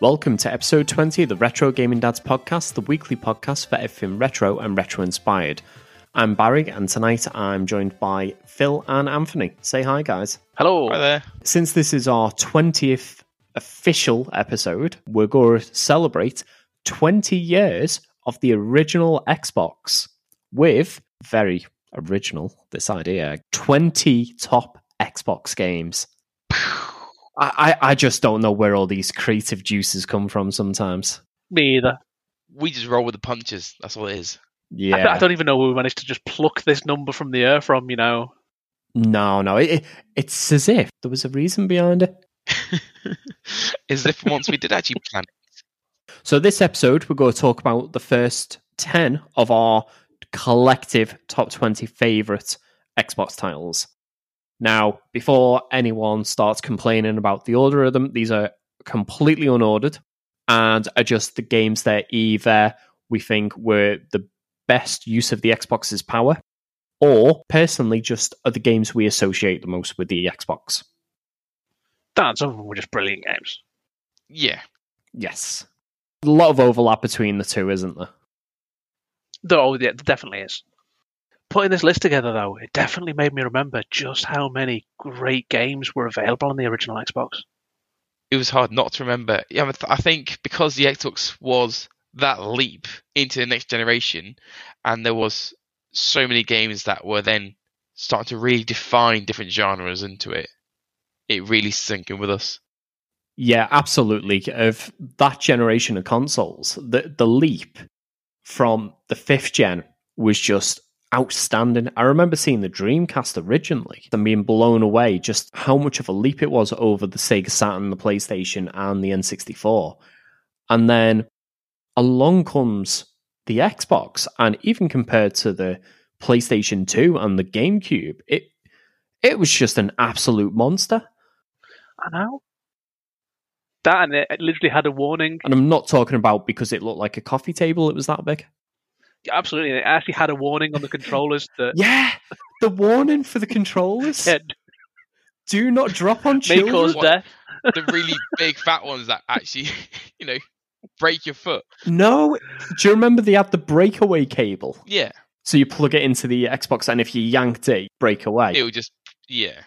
Welcome to episode 20 of the Retro Gaming Dads podcast, the weekly podcast for everything retro and retro inspired. I'm Barry, and tonight I'm joined by Phil and Anthony. Say hi, guys. Hello. Hi there. Since this is our 20th official episode, we're going to celebrate 20 years of the original Xbox with very original, this idea 20 top Xbox games. I, I, I just don't know where all these creative juices come from sometimes. Me either. We just roll with the punches. That's all it is. I, Yeah. I don't even know where we managed to just pluck this number from the air from, you know. No, no. It, it- it's as if there was a reason behind it. As if once we did actually plan it. So, this episode, we're going to talk about the first 10 of our collective top 20 favorite Xbox titles. Now, before anyone starts complaining about the order of them, these are completely unordered and are just the games that either we think were the best use of the Xbox's power or personally just are the games we associate the most with the Xbox. Dan, some of them were just brilliant games. Yeah. Yes. A lot of overlap between the two, isn't there? Oh, yeah, there definitely is. Putting this list together, though, it definitely made me remember just how many great games were available on the original Xbox. It was hard not to remember. Yeah, I think because the Xbox was that leap into the next generation, and there was so many games that were then starting to really define different genres into it, it really sank in with us. Yeah, absolutely. Of that generation of consoles, the the leap from the fifth gen was just outstanding. I remember seeing the Dreamcast originally and being blown away just how much of a leap it was over the Sega Saturn, the PlayStation, and the N64. And then along comes the Xbox, and even compared to the PlayStation 2 and the GameCube, it it was just an absolute monster. I know. That and it, it literally had a warning. And I'm not talking about because it looked like a coffee table, it was that big. Absolutely, it actually had a warning on the controllers that Yeah, the warning for the controllers. said, Do not drop on may children. cause death. The really big fat ones that actually, you know, break your foot. No, do you remember they had the breakaway cable? Yeah. So you plug it into the Xbox, and if you yanked it, break away. It would just, yeah.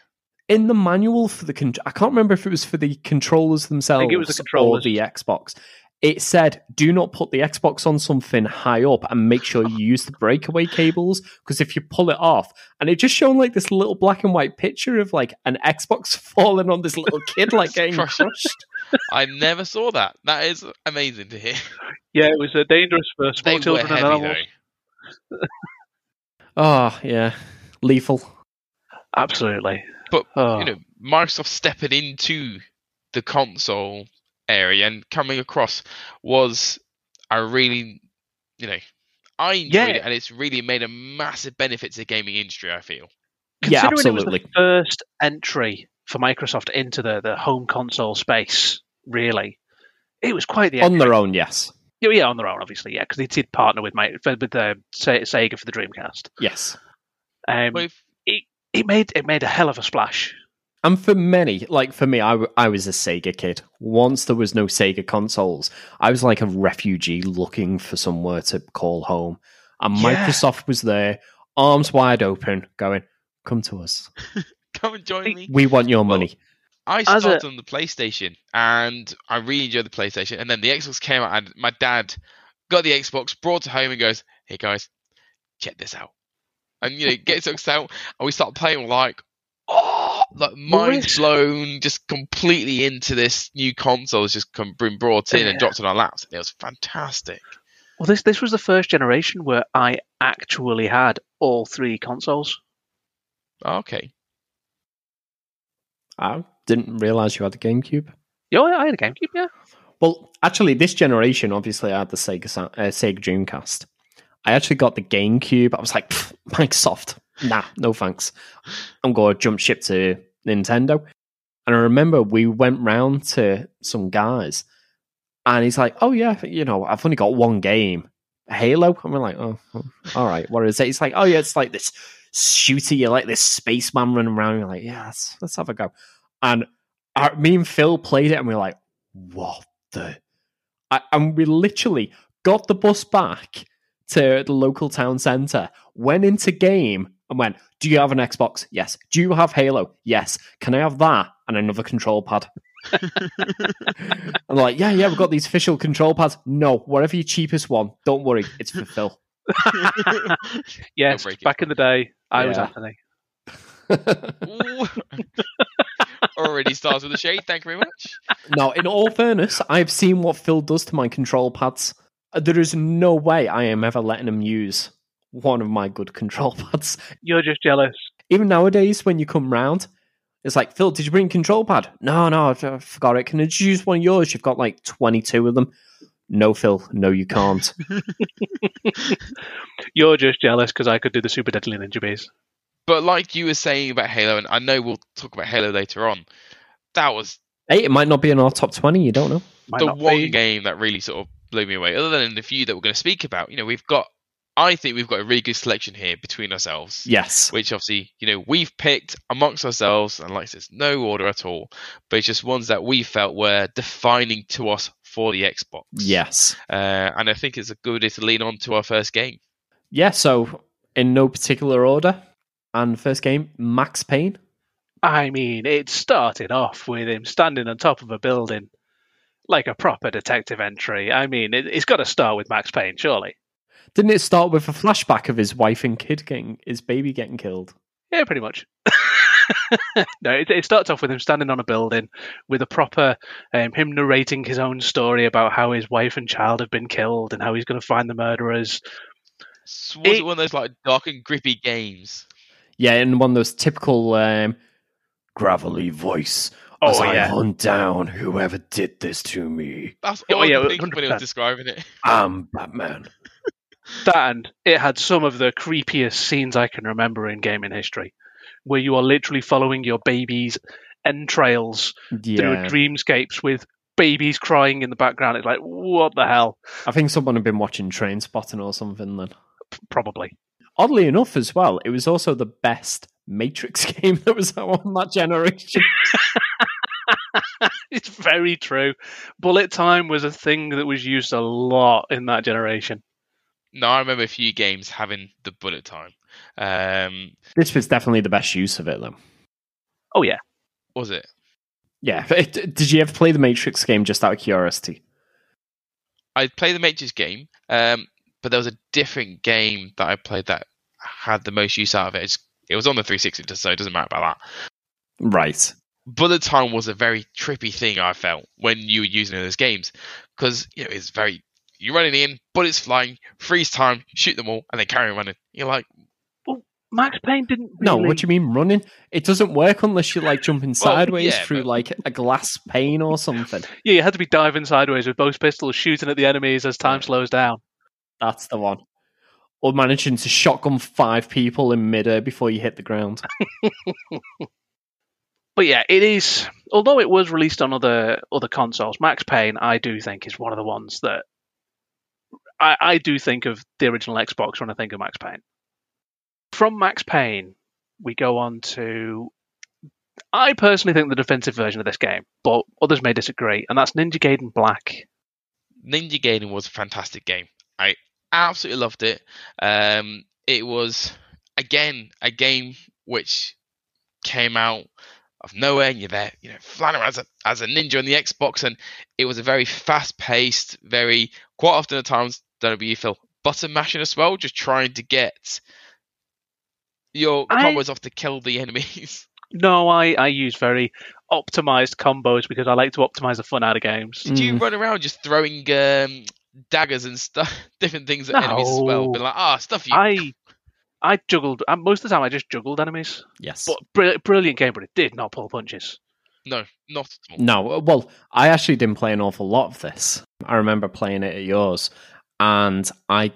In the manual for the, con- I can't remember if it was for the controllers themselves it was the controllers. or controllers. the Xbox. It said, "Do not put the Xbox on something high up, and make sure you use the breakaway cables because if you pull it off, and it just shown like this little black and white picture of like an Xbox falling on this little kid, like getting Crushed. crushed. I never saw that. That is amazing to hear. Yeah, it was uh, dangerous for small They were children and heavy, animals. though. Oh yeah, lethal. Absolutely. But Oh. you know, Microsoft stepping into the console area and coming across was a really, you know, I enjoyed Yeah. it, and it's really made a massive benefit to the gaming industry. I feel. Yeah, Considering absolutely. It was the first entry for Microsoft into the, the home console space, really. It was quite the On their own, yes, Yeah, yeah, on their own, obviously, yeah, because they did partner with my with uh, Sega for the Dreamcast. yes. Um, But if, it made it made a hell of a splash. And for many, like for me, I, w- I was a Sega kid. Once there was no Sega consoles, I was like a refugee looking for somewhere to call home. And Yeah. Microsoft was there, arms wide open, going, "Come to us. come and join me. We want your Well, money." I started a- on the PlayStation, and I really enjoyed the PlayStation. And then the Xbox came out, and my dad got the Xbox, brought it home, and goes, "Hey guys, check this out." And you know, gets us out, and we start playing. We're like, oh, like mind Nice. blown, just completely into this new console. has just come, been brought in Yeah. and dropped on our laps. It was fantastic. Well, this this was the first generation where I actually had all three consoles. Okay, I didn't realize you had the GameCube. Yeah, I had a GameCube. Yeah, Well, actually, this generation, obviously, I had the Sega Sa- uh, Sega Dreamcast. I actually got the GameCube. I was like, "Pff, Microsoft, nah, no thanks. I'm going to jump ship to Nintendo. And I remember we went round to some guys, and he's like, "Oh yeah, you know, I've only got one game, Halo." And we're like, "Oh, all right, what is it?" He's like, "Oh yeah, it's like this shooter. You're like this spaceman running around." You're like, "Yeah, let's, let's have a go." And our, me and Phil played it, and we are like, "What the? I, and we literally got the bus back to the local town centre, went into game, and went, "Do you have an Xbox? Yes. Do you have Halo? Yes. Can I have that and another control pad?" I'm like, "Yeah, yeah, we've got these official control pads. No, whatever your cheapest one. Don't worry, it's for Phil." yes, break it. back in the day, I was Yeah. Anthony. Ooh. Already starts with a shade. Thank you very much. now, in all fairness, I've seen what Phil does to my control pads. There is no way I am ever letting him use one of my good control pads. You're just jealous. Even nowadays, when you come round, it's like, Phil, did you bring a control pad? No, no, I I forgot it. Can I just use one of yours? You've got like 22 of them. No, Phil, no, you can't. You're just jealous because I could do the super deadly ninja bees. But like you were saying about Halo, and I know we'll talk about Halo later on. That was hey, it might not be in our top 20, you don't know. Might the one be. game that really sort of blew me away. Other than the few that we're going to speak about, you know, we've got. I think we've got a really good selection here between ourselves. Yes. which obviously you know we've picked amongst ourselves and like there's no order at all but it's just ones that we felt were defining to us for the xbox Yes. uh, and i think it's a good way to lean on to our first game Yeah, so in no particular order. And first game, Max Payne. I mean, it started off with him standing on top of a building like a proper detective entry. I mean, it, it's got to start with Max Payne, surely. Didn't it start with a flashback of his wife and kid getting his baby getting killed? Yeah, pretty much. no, it, it starts off with him standing on a building with a proper um, him narrating his own story about how his wife and child have been killed and how he's going to find the murderers. Was it, It- one of those like dark and grippy games Yeah, and one of those typical um, gravelly voice. Oh, as I yeah. hunt down whoever did this to me. that's Oh, all yeah, I could think when he was describing it I'm Batman. That and it had some of the creepiest scenes I can remember in gaming history, where you are literally following your baby's entrails through Yeah, dreamscapes with babies crying in the background. It's like, what the hell? I think someone had been watching Trainspotting or something then. Probably. Oddly enough, as well, it was also the best Matrix game that was on that generation. It's very true. Bullet time was a thing that was used a lot in that generation. No i remember a few games having the bullet time um this was definitely the best use of it, though. Oh yeah. was it Yeah, it- did you ever play the Matrix game just out of curiosity? i played the matrix game um but there was a different game that i played that had the most use out of it It's, it was on the 360 so it doesn't matter about that Right. bullet time was a very trippy thing I felt when you were using those games because you know it's very you're running in, bullets flying, freeze time, shoot them all, and then carry on running. You're like, well, Max Payne didn't really... No, what do you mean running? It doesn't work unless you're like jumping sideways yeah, through but- like a glass pane or something. Yeah, you had to be diving sideways with both pistols, shooting at the enemies as time slows down. That's the one. Or managing to shotgun five people in midair before you hit the ground. But yeah, it is. Although it was released on other other consoles, Max Payne, I do think is one of the ones that I, I do think of the original Xbox when I think of Max Payne. From Max Payne, we go on to. I personally think the defensive version of this game, but others may disagree, and that's Ninja Gaiden Black. Ninja Gaiden was a fantastic game. I absolutely loved it. Um, it was again a game which came out of nowhere, and you're there, you know, flying around as a, as a ninja on the Xbox, and it was a very fast-paced, very quite often at times, don't know about you, Phil, button mashing as well, just trying to get your I- combos off to kill the enemies. No, I, I use very optimized combos because I like to optimize the fun out of games. Did you Mm. run around just throwing um, daggers and stuff, different things at enemies as well? No. Being like, ah, stuff you. I I juggled. uh, Most of the time, I just juggled enemies. Yes. But br- brilliant game, but it did not pull punches. No, not at all. No, well, I actually didn't play an awful lot of this. I remember playing it at yours, and I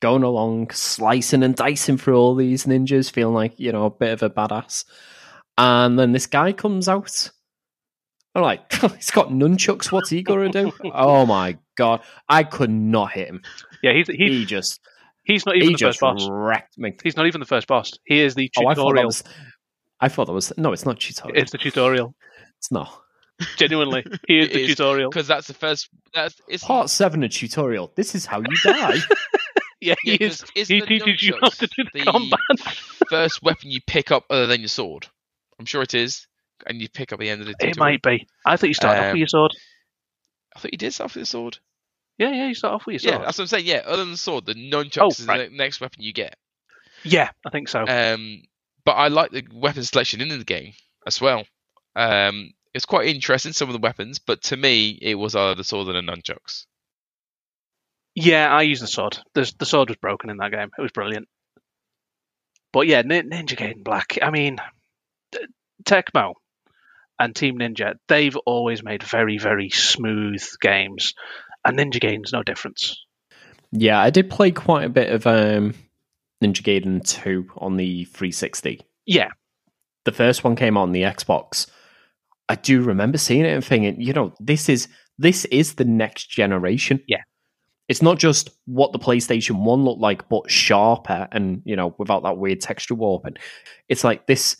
going along slicing and dicing through all these ninjas, feeling like you know a bit of a badass. And then this guy comes out. I'm like, he's got nunchucks. What's he gonna do? oh my god! I could not hit him. Yeah, he's he, He just he's not even he the first boss. wrecked me. He's not even the first boss. He is the Oh, I thought tutorial. was. I thought that was no. It's not tutorial. it's the tutorial. It's not. Genuinely, here's It the is, tutorial. because that's the first. That's it's Part seven, a tutorial. This is how you die. Yeah, yeah, he is. 'cause it's He the teaches you how to do the the combat. first weapon you pick up other than your sword. I'm sure it is, and you pick up at the end of the. Day. It might be. I thought you started off Um, with your sword. I thought you did start off with the sword. Yeah, yeah, you start off with your sword. Yeah, sword. that's what I'm saying. Yeah, other than the sword, the nunchucks Oh, is right. the next weapon you get. Yeah, I think so. Um, but I like the weapon selection in the game as well. Um, it's quite interesting some of the weapons, but to me, it was either the sword or the nunchucks. Yeah, I used the sword. The, the sword was broken in that game. It was brilliant. But yeah, Nin- Ninja Gaiden Black. I mean, T- Tecmo and Team Ninja, they've always made very, very smooth games. And Ninja Gaiden's no difference. yeah, I did play quite a bit of um, Ninja Gaiden 2 on the 360. Yeah, The first one came on the Xbox. I do remember seeing it and thinking, you know, this is this is the next generation. Yeah. It's not just what the PlayStation 1 looked like, but sharper and, you know, without that weird texture warping. It's like this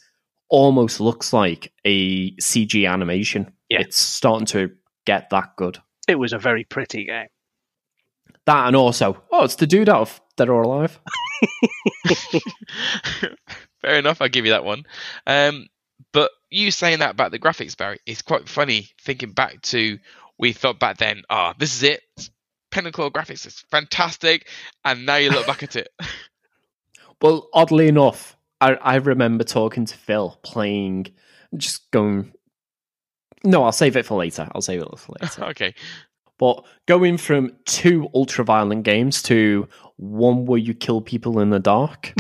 almost looks like a CG animation. Yeah. It's starting to get that good. it was a very pretty game. That and also, oh, it's the dude out of Dead or Alive. Fair enough, I'll give you that one. Um, but you saying that about the graphics, Barry, it's quite funny thinking back to we thought back then, ah, this is it. It's pinnacle of graphics, it's fantastic. And now you look back at it. Well, oddly enough, I, I remember talking to Phil playing, just going. No, I'll save it for later. I'll save it for later. okay. but going from two ultra violent games to one where you kill people in the dark,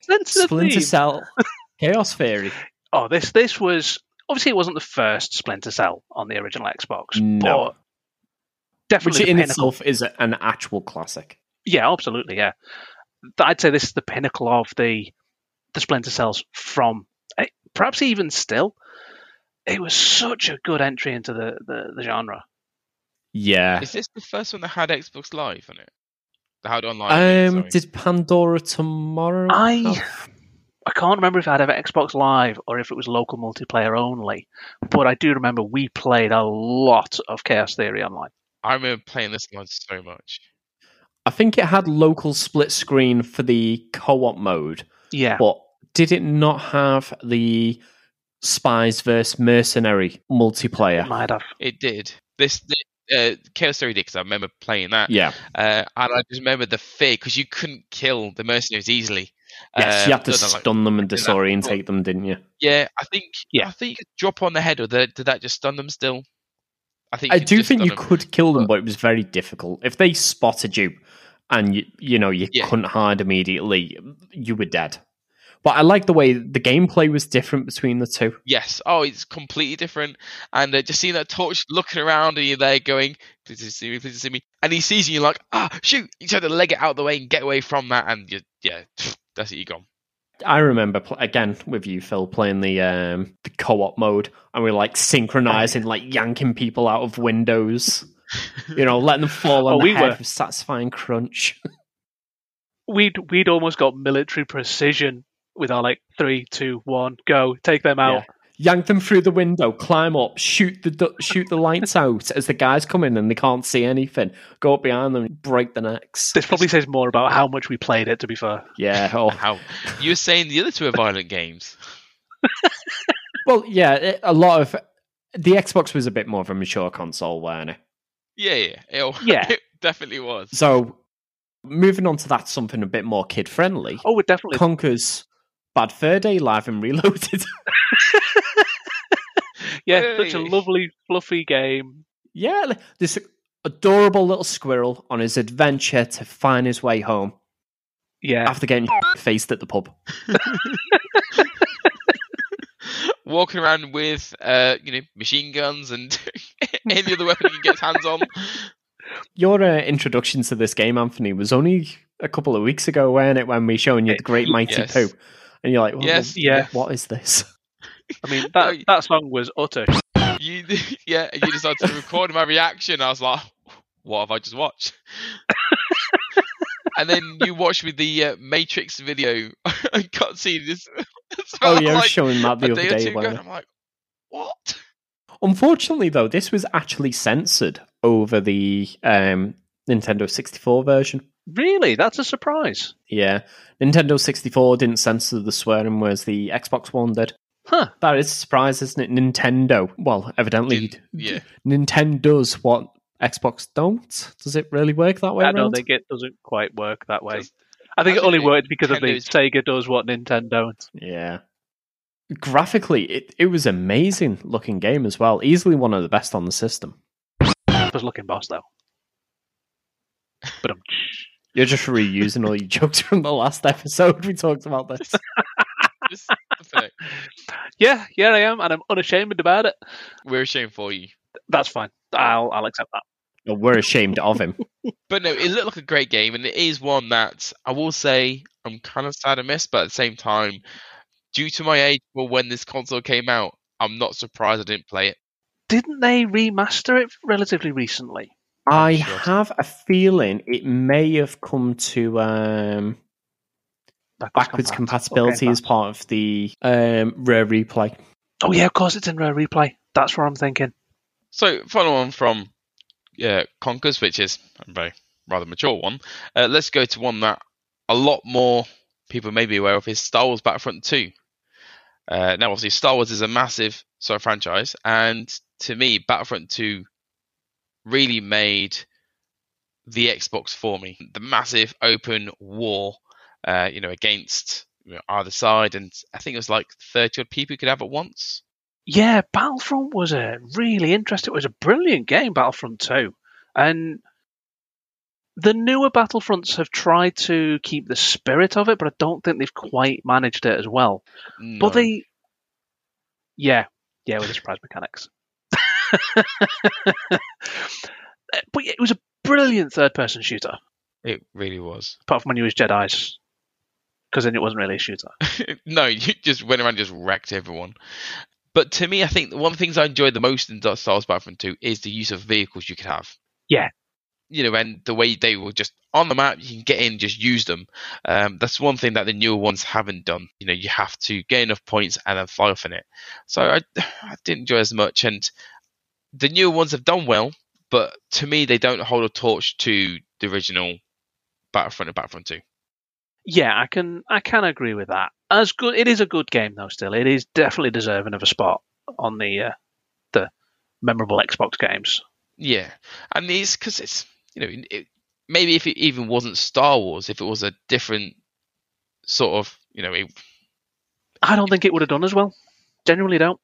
Splinter. Cell, Chaos Theory. Oh, this this was obviously it wasn't the first Splinter Cell on the original Xbox, No. but definitely Which the in pinnacle. itself is an actual classic. Yeah, absolutely. Yeah, I'd say this is the pinnacle of the the Splinter Cells from eh, perhaps even still. It was such a good entry into the the, the genre. Yeah. Is this the first one that had Xbox Live on it? That had online? I mean, Um, sorry. did Pandora Tomorrow? I have- I can't remember if I had ever Xbox Live or if it was local multiplayer only, but I do remember we played a lot of Chaos Theory online. I remember playing this one so much. I think it had local split screen for the co-op mode, Yeah, but did it not have the spies versus mercenary multiplayer? might have. It did. This, uh, Chaos Theory did because I remember playing that. Yeah. Uh, and I just remember the fear because you couldn't kill the mercenaries easily. Yes, you had to stun them and disorientate them, didn't you? Yeah, I think. Yeah. I think you could drop on the head, or did, did that just stun them still? I think. I do think you them. could kill them, But- it was very difficult. If they spotted you and you, you know you Yeah. couldn't hide immediately, you were dead. But I like the way the gameplay was different between the two. Yes. Oh, it's completely different. And uh, just seeing that torch looking around and you're there going, please see me, please see me. And he sees you, you're like, ah, shoot. You try to leg it out of the way and get away from that. And you, yeah, that's it, you're gone. I remember again with you, Phil, playing the um, the co-op mode, and we are like synchronizing, like yanking people out of windows. You know, letting them fall on Oh, the we head were. with satisfying crunch. We'd we'd almost got military precision with our like three, two, one, go, take them out. Yank them through the window, climb up, shoot the shoot the lights out as the guys come in and they can't see anything. Go up behind them, break the necks. This probably says more about how much we played it. To be fair, Yeah. Oh. How? You were saying the other two are violent games. Well, yeah. it- A lot of the Xbox was a bit more of a mature console, weren't it? Yeah, yeah. It, oh, Yeah. it definitely was. So, moving on to that, something a bit more kid friendly. oh, it definitely. Conker's Bad Fur Day Live and Reloaded. yeah, such a lovely, fluffy game. yeah, this adorable little squirrel on his adventure to find his way home Yeah, after getting faced at the pub. Walking around with, uh, you know, machine guns and any other weapon he can get his hands on. Your uh, introduction to this game, Anthony, was only a couple of weeks ago, weren't it? When we showing you the Great Mighty Yes. Poo, and you're like, well, Yes. Yeah. what is this? I mean that that song was utter. You, yeah, you decided to record my reaction. I was like, what have I just watched? and then you watched with the uh, Matrix video and see This, Oh yeah, I was like, showing that the other day or day. ago, I? I'm like, what? Unfortunately, though, this was actually censored over the um, Nintendo 64 version. Really? That's a surprise. Yeah, Nintendo 64 didn't censor the swearing, whereas the Xbox One did. Huh. That is a surprise, isn't it? Nintendo. Well, evidently, Didn't- yeah. Nintendo does what Xbox don't. Does it really work that way? I don't around? think it doesn't quite work that way. Just- I think it Actually, only worked because of the Sega does what Nintendo don't. Yeah. Graphically, it, it was amazing looking game as well. Easily one of the best on the system. Was looking boss though. But um, You're just reusing all your jokes from the last episode we talked about this. Yeah, yeah, I am, and I'm unashamed about it. We're ashamed for you. That's fine. I'll I'll accept that. Well, we're ashamed of him. But no, it looked like a great game, and it is one that I will say I'm kind of sad I missed, but at the same time, due to my age for when this console came out, I'm not surprised I didn't play it. Didn't they remaster it relatively recently? I Sure. have a feeling it may have come to um, backwards compatibility Okay, as part of the um, rare replay. Oh yeah, of course it's in rare replay. That's what I'm thinking. So, follow on from uh, Conkers, which is a very rather mature one, uh, let's go to one that a lot more people may be aware of is Star Wars Battlefront 2. Uh, now, obviously, Star Wars is a massive sort of franchise, and to me, Battlefront 2 really made the Xbox for me. The massive open war, uh, you know, against you know, either side, and I think it was like 30 odd people you could have at once. Yeah, Battlefront was a really interesting. It was a brilliant game, Battlefront Two, and the newer Battlefronts have tried to keep the spirit of it, but I don't think they've quite managed it as well. No. But they, yeah, yeah, with the surprise mechanics. but it was a brilliant third-person shooter, It really was. apart from when you was Jedi's, because then it wasn't really a shooter. no, you just went around and just wrecked everyone. But to me, I think one of the things I enjoyed the most in Star Wars Battlefront 2 is the use of vehicles you could have. Yeah. You know, and the way they were just on the map, you can get in, just use them. Um, that's one thing that the newer ones haven't done. You know, you have to get enough points and then fly off in it. So I, I didn't enjoy as much. And the newer ones have done well, but to me, they don't hold a torch to the original Battlefront and Battlefront 2. Yeah, I can I can agree with that. As good, it is a good game though. Still, it is definitely deserving of a spot on the uh, the memorable Xbox games. Yeah, and it's because it's you know it, maybe if it even wasn't Star Wars, if it was a different sort of you know it, I don't think it would have done as well. Genuinely don't.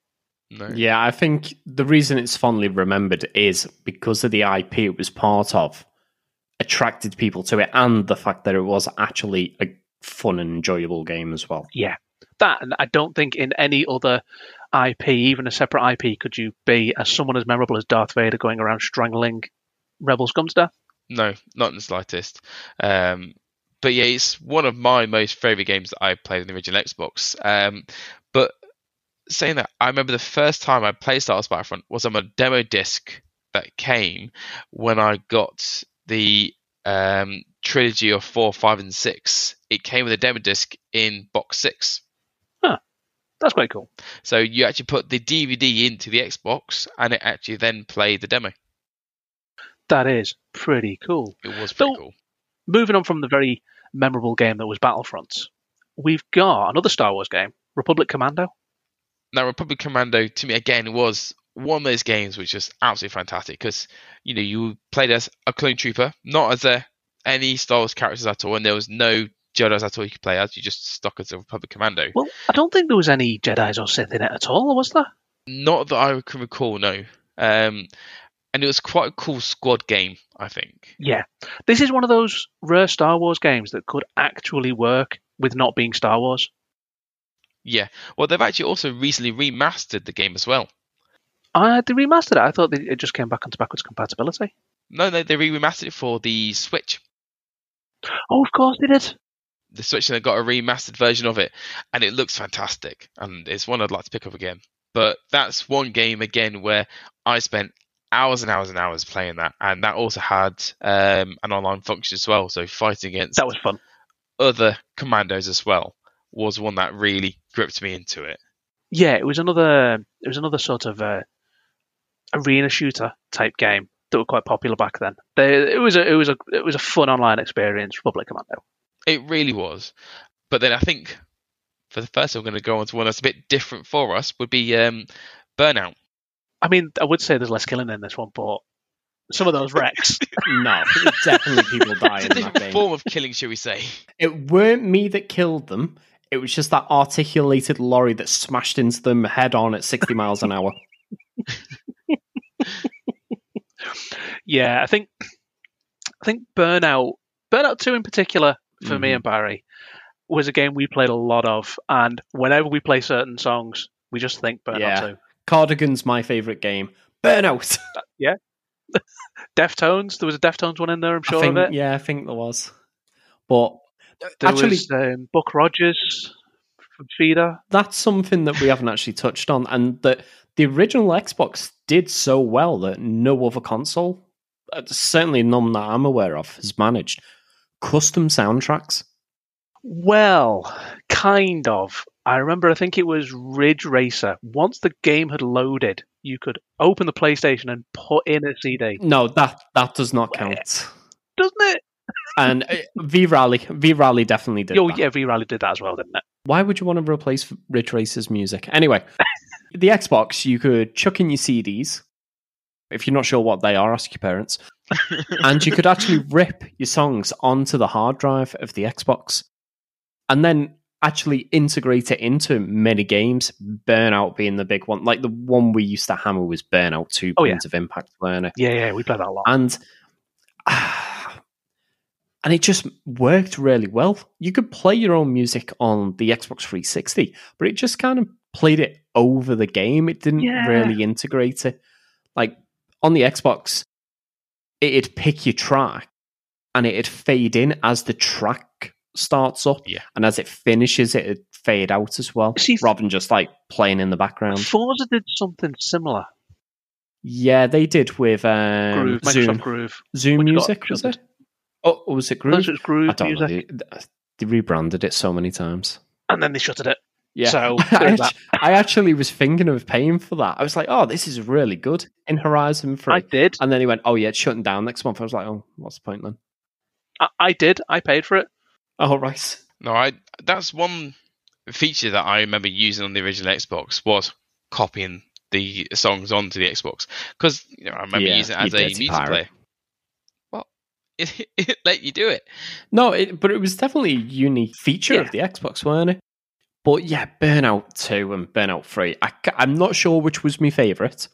No Yeah, I think the reason it's fondly remembered is because of the IP it was part of attracted people to it and the fact that it was actually a fun and enjoyable game as well. Yeah, that and I don't think in any other IP, even a separate IP, could you be as someone as memorable as Darth Vader going around strangling rebel scum to death. no not in the slightest. Um, but yeah, it's one of my most favorite games that I played in the original Xbox. Um, but saying that, I remember the first time I played Star Wars Battlefront was on a demo disc that came when I got the um, trilogy of four, five, and six. It came with a demo disc in box six. That's quite cool. So you actually put the DVD into the Xbox, and it actually then played the demo. That is pretty cool. It was pretty So- cool. Moving on from the very memorable game that was Battlefront, we've got another Star Wars game, Republic Commando. Now, Republic Commando to me again was one of those games which was absolutely fantastic because you know you played as a clone trooper, not as a any Star Wars characters at all, and there was no Jedi's at all you could play as. You just stuck as a Republic Commando. Well, I don't think there was any Jedi's or Sith in it at all, was there? Not that I can recall, no. Um, and it was quite a cool squad game, I think. Yeah. This is one of those rare Star Wars games that could actually work with not being Star Wars. Yeah. Well, they've actually also recently remastered the game as well. Uh, they remastered it. I thought they, it just came back into backwards compatibility. No, no, they remastered it for the Switch. Oh, of course they did. the Switch and they got a remastered version of it, and it looks fantastic. And it's one I'd like to pick up again. But that's one game again where I spent hours and hours and hours playing that, and that also had um, an online function as well. So fighting against That was fun. other commandos as well was one that really gripped me into it. Yeah, it was another. It was another sort of uh, arena shooter type game that were quite popular back then. They, it was a. It was a. It was a fun online experience. Republic Commando. It really was. But then I think for the first, I'm going to go on to one that's a bit different for us. Would be um, Burnout. I mean, I would say there's less killing in this one, but some of those wrecks. No, definitely people die It's in a that game. form of killing, should we say? It weren't me that killed them. It was just that articulated lorry that smashed into them head on at 60 miles an hour. yeah, I think. I think Burnout, Burnout Two in particular, for me Mhm. and Barry, was a game we played a lot of, and whenever we play certain songs, we just think Burnout Yeah. Two. Cardigan's my favourite game. Burnout. Yeah. Deftones, there was a Deftones one in there. I'm sure think, of it. Yeah, I think there was. But There actually, was um, Buck Rogers from Feeder. that's something that we haven't actually touched on, and that the original Xbox did so well that no other console, uh, certainly none that I'm aware of, has managed custom soundtracks. Well, kind of. I remember, I think it was Ridge Racer. Once the game had loaded, you could open the PlayStation and put in a CD. No, that that does not count. Doesn't it? And uh, V Rally, V Rally definitely did. Oh, that. yeah, V Rally did that as well, didn't it? Why would you want to replace Ridge Racer's music? Anyway, the Xbox, you could chuck in your CDs. If you're not sure what they are, ask your parents. and you could actually rip your songs onto the hard drive of the Xbox and then actually integrate it into many games, Burnout being the big one. Like the one we used to hammer was Burnout 2 Oh, yeah. Points of Impact Learner. Yeah, yeah, we played that a lot. And and it just worked really well. You could play your own music on the Xbox 360, but it just kind of played it over the game. It didn't Yeah. really integrate it. Like on the Xbox, it'd pick your track and it'd fade in as the track starts up. Yeah. And as it finishes, it'd fade out as well, See- rather than just like playing in the background. Forza did something similar. Yeah, they did with um, Groove, Microsoft Zune. Groove. Zune which Music, was it? Oh, was it No, Groove? it was Groove I don't music, know. They, they rebranded it so many times. and then they shuttered it. Yeah. So, I, there's I actually was thinking of paying for that. I was like, oh, this is really good in Horizon 3. I did. and then he went, oh, yeah, it's shutting down next month. I was like, oh, what's the point then? I, I did. I paid for it. Oh, right. No, I that's one feature that I remember using on the original Xbox was copying the songs onto the Xbox because you know, I remember Yeah, using it as a music pirate. player. Well, it, it let you do it. No, it, but it was definitely a unique feature Yeah. of the Xbox, weren't it? But yeah, Burnout 2 and Burnout 3. I, I'm not sure which was my favourite.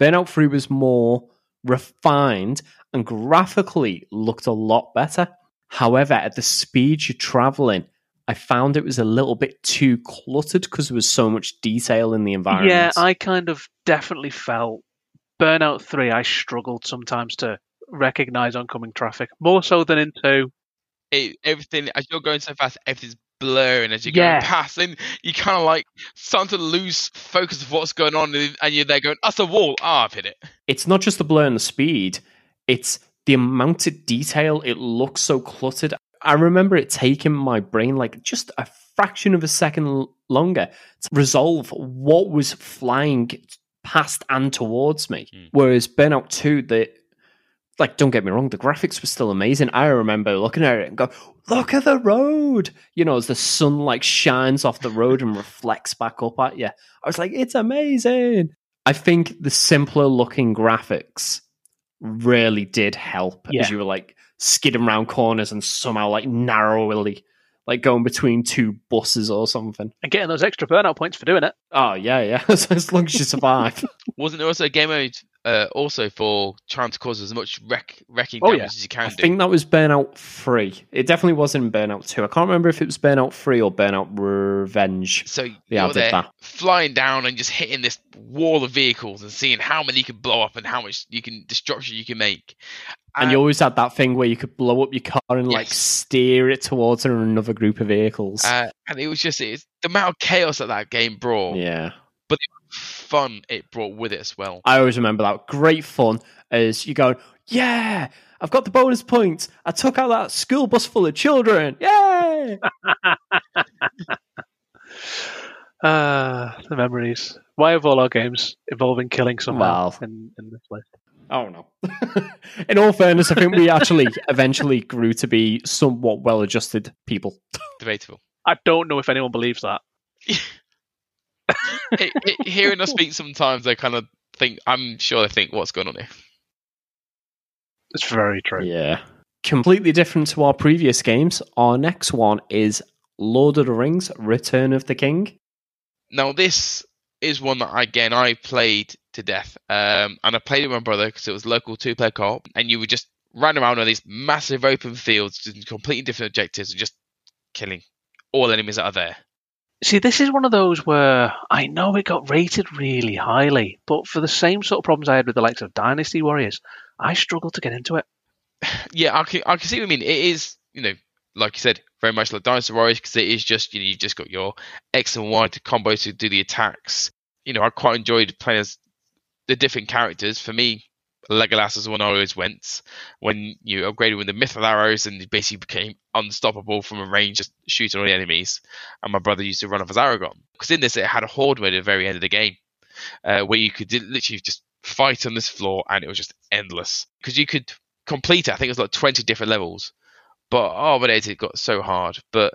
Burnout 3 was more refined and graphically looked a lot better. However, at the speed you're traveling, I found it was a little bit too cluttered because there was so much detail in the environment. Yeah, I kind of definitely felt Burnout 3, I struggled sometimes to recognize oncoming traffic, more so than in 2. it. Everything as you're going so fast, everything's blurring as you're Yeah. going past, and you kind of like starting to lose focus of what's going on, and and you're there going, "That's a wall." Ah, I've hit it. it's not just the blur and the speed, it's the amount of detail. It looks so cluttered. I remember it taking my brain like just a fraction of a second longer to resolve what was flying past and towards me. Hmm. Whereas Burnout 2, the like, don't get me wrong, the graphics were still amazing. I remember looking at it and go, look at the road. You know, as the sun like shines off the road and reflects back up at you. I was like, it's amazing. I think the simpler looking graphics really did help Yeah. as you were like skidding around corners and somehow like narrowly like going between two buses or something. And getting those extra Burnout points for doing it. Oh yeah, yeah. as long as you survive. Wasn't there also a game mode uh, also for trying to cause as much wreck, wrecking Oh, damage yeah. as you can do. I do? think that was Burnout 3. It definitely wasn't in Burnout 2. I can't remember if it was Burnout 3 or Burnout Revenge. So Yeah, you're did there that. flying down and just hitting this wall of vehicles and seeing how many you can blow up and how much you can destruction you can make. And you always had that thing where you could blow up your car and like steer it towards another group of vehicles. uh, and it was just it's, the amount of chaos that that game brought, yeah. Fun it brought with it as well. I always remember that. Great fun as you go, yeah, I've got the bonus points. I took out that school bus full of children. Yay! Ah, the memories. Why have all our games involving killing someone Well. in, in this list? Oh no. In all fairness, I think we actually eventually grew to be somewhat well-adjusted people. Debatable. I don't know if anyone believes that. He- he- hearing us speak sometimes, they kind of think, I'm sure they think, what's going on here? It's very true. Yeah. Completely different to our previous games. Our next one is Lord of the Rings: Return of the King. Now, this is one that, again, I played to death. Um, and I played with my brother because it was local two player co op. And you would just run around on these massive open fields, doing completely different objectives, and just killing all enemies that are there. See, this is one of those where I know it got rated really highly, but for the same sort of problems I had with the likes of Dynasty Warriors, I struggled to get into it. yeah, I can, I can see what you mean. It is, you know, like you said, very much like Dynasty Warriors because it is just, you know, you've just got your X and Y to combo to do the attacks. You know, I quite enjoyed playing as the different characters. For me, Legolas is one I always went when you upgraded with the Mithril arrows and basically became unstoppable from a range, just shooting all the enemies. And my brother used to run off as Aragorn because in this it had a horde mode at the very end of the game uh, where you could literally just fight on this floor and it was just endless because you could complete it. I think it was like 20 different levels. But oh, but it got so hard. But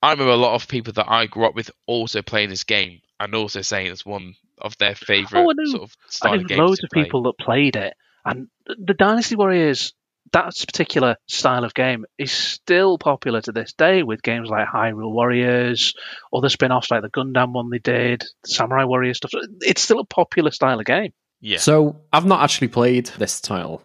I remember a lot of people that I grew up with also playing this game and also saying it's one of their favorite Oh, I knew- sort of I style knew of games. loads to of play. people that played it, and the Dynasty Warriors, that particular style of game, is still popular to this day with games like Hyrule Warriors, other spin offs like the Gundam one they did, Samurai Warriors stuff. It's still a popular style of game. Yeah. So I've not actually played this title.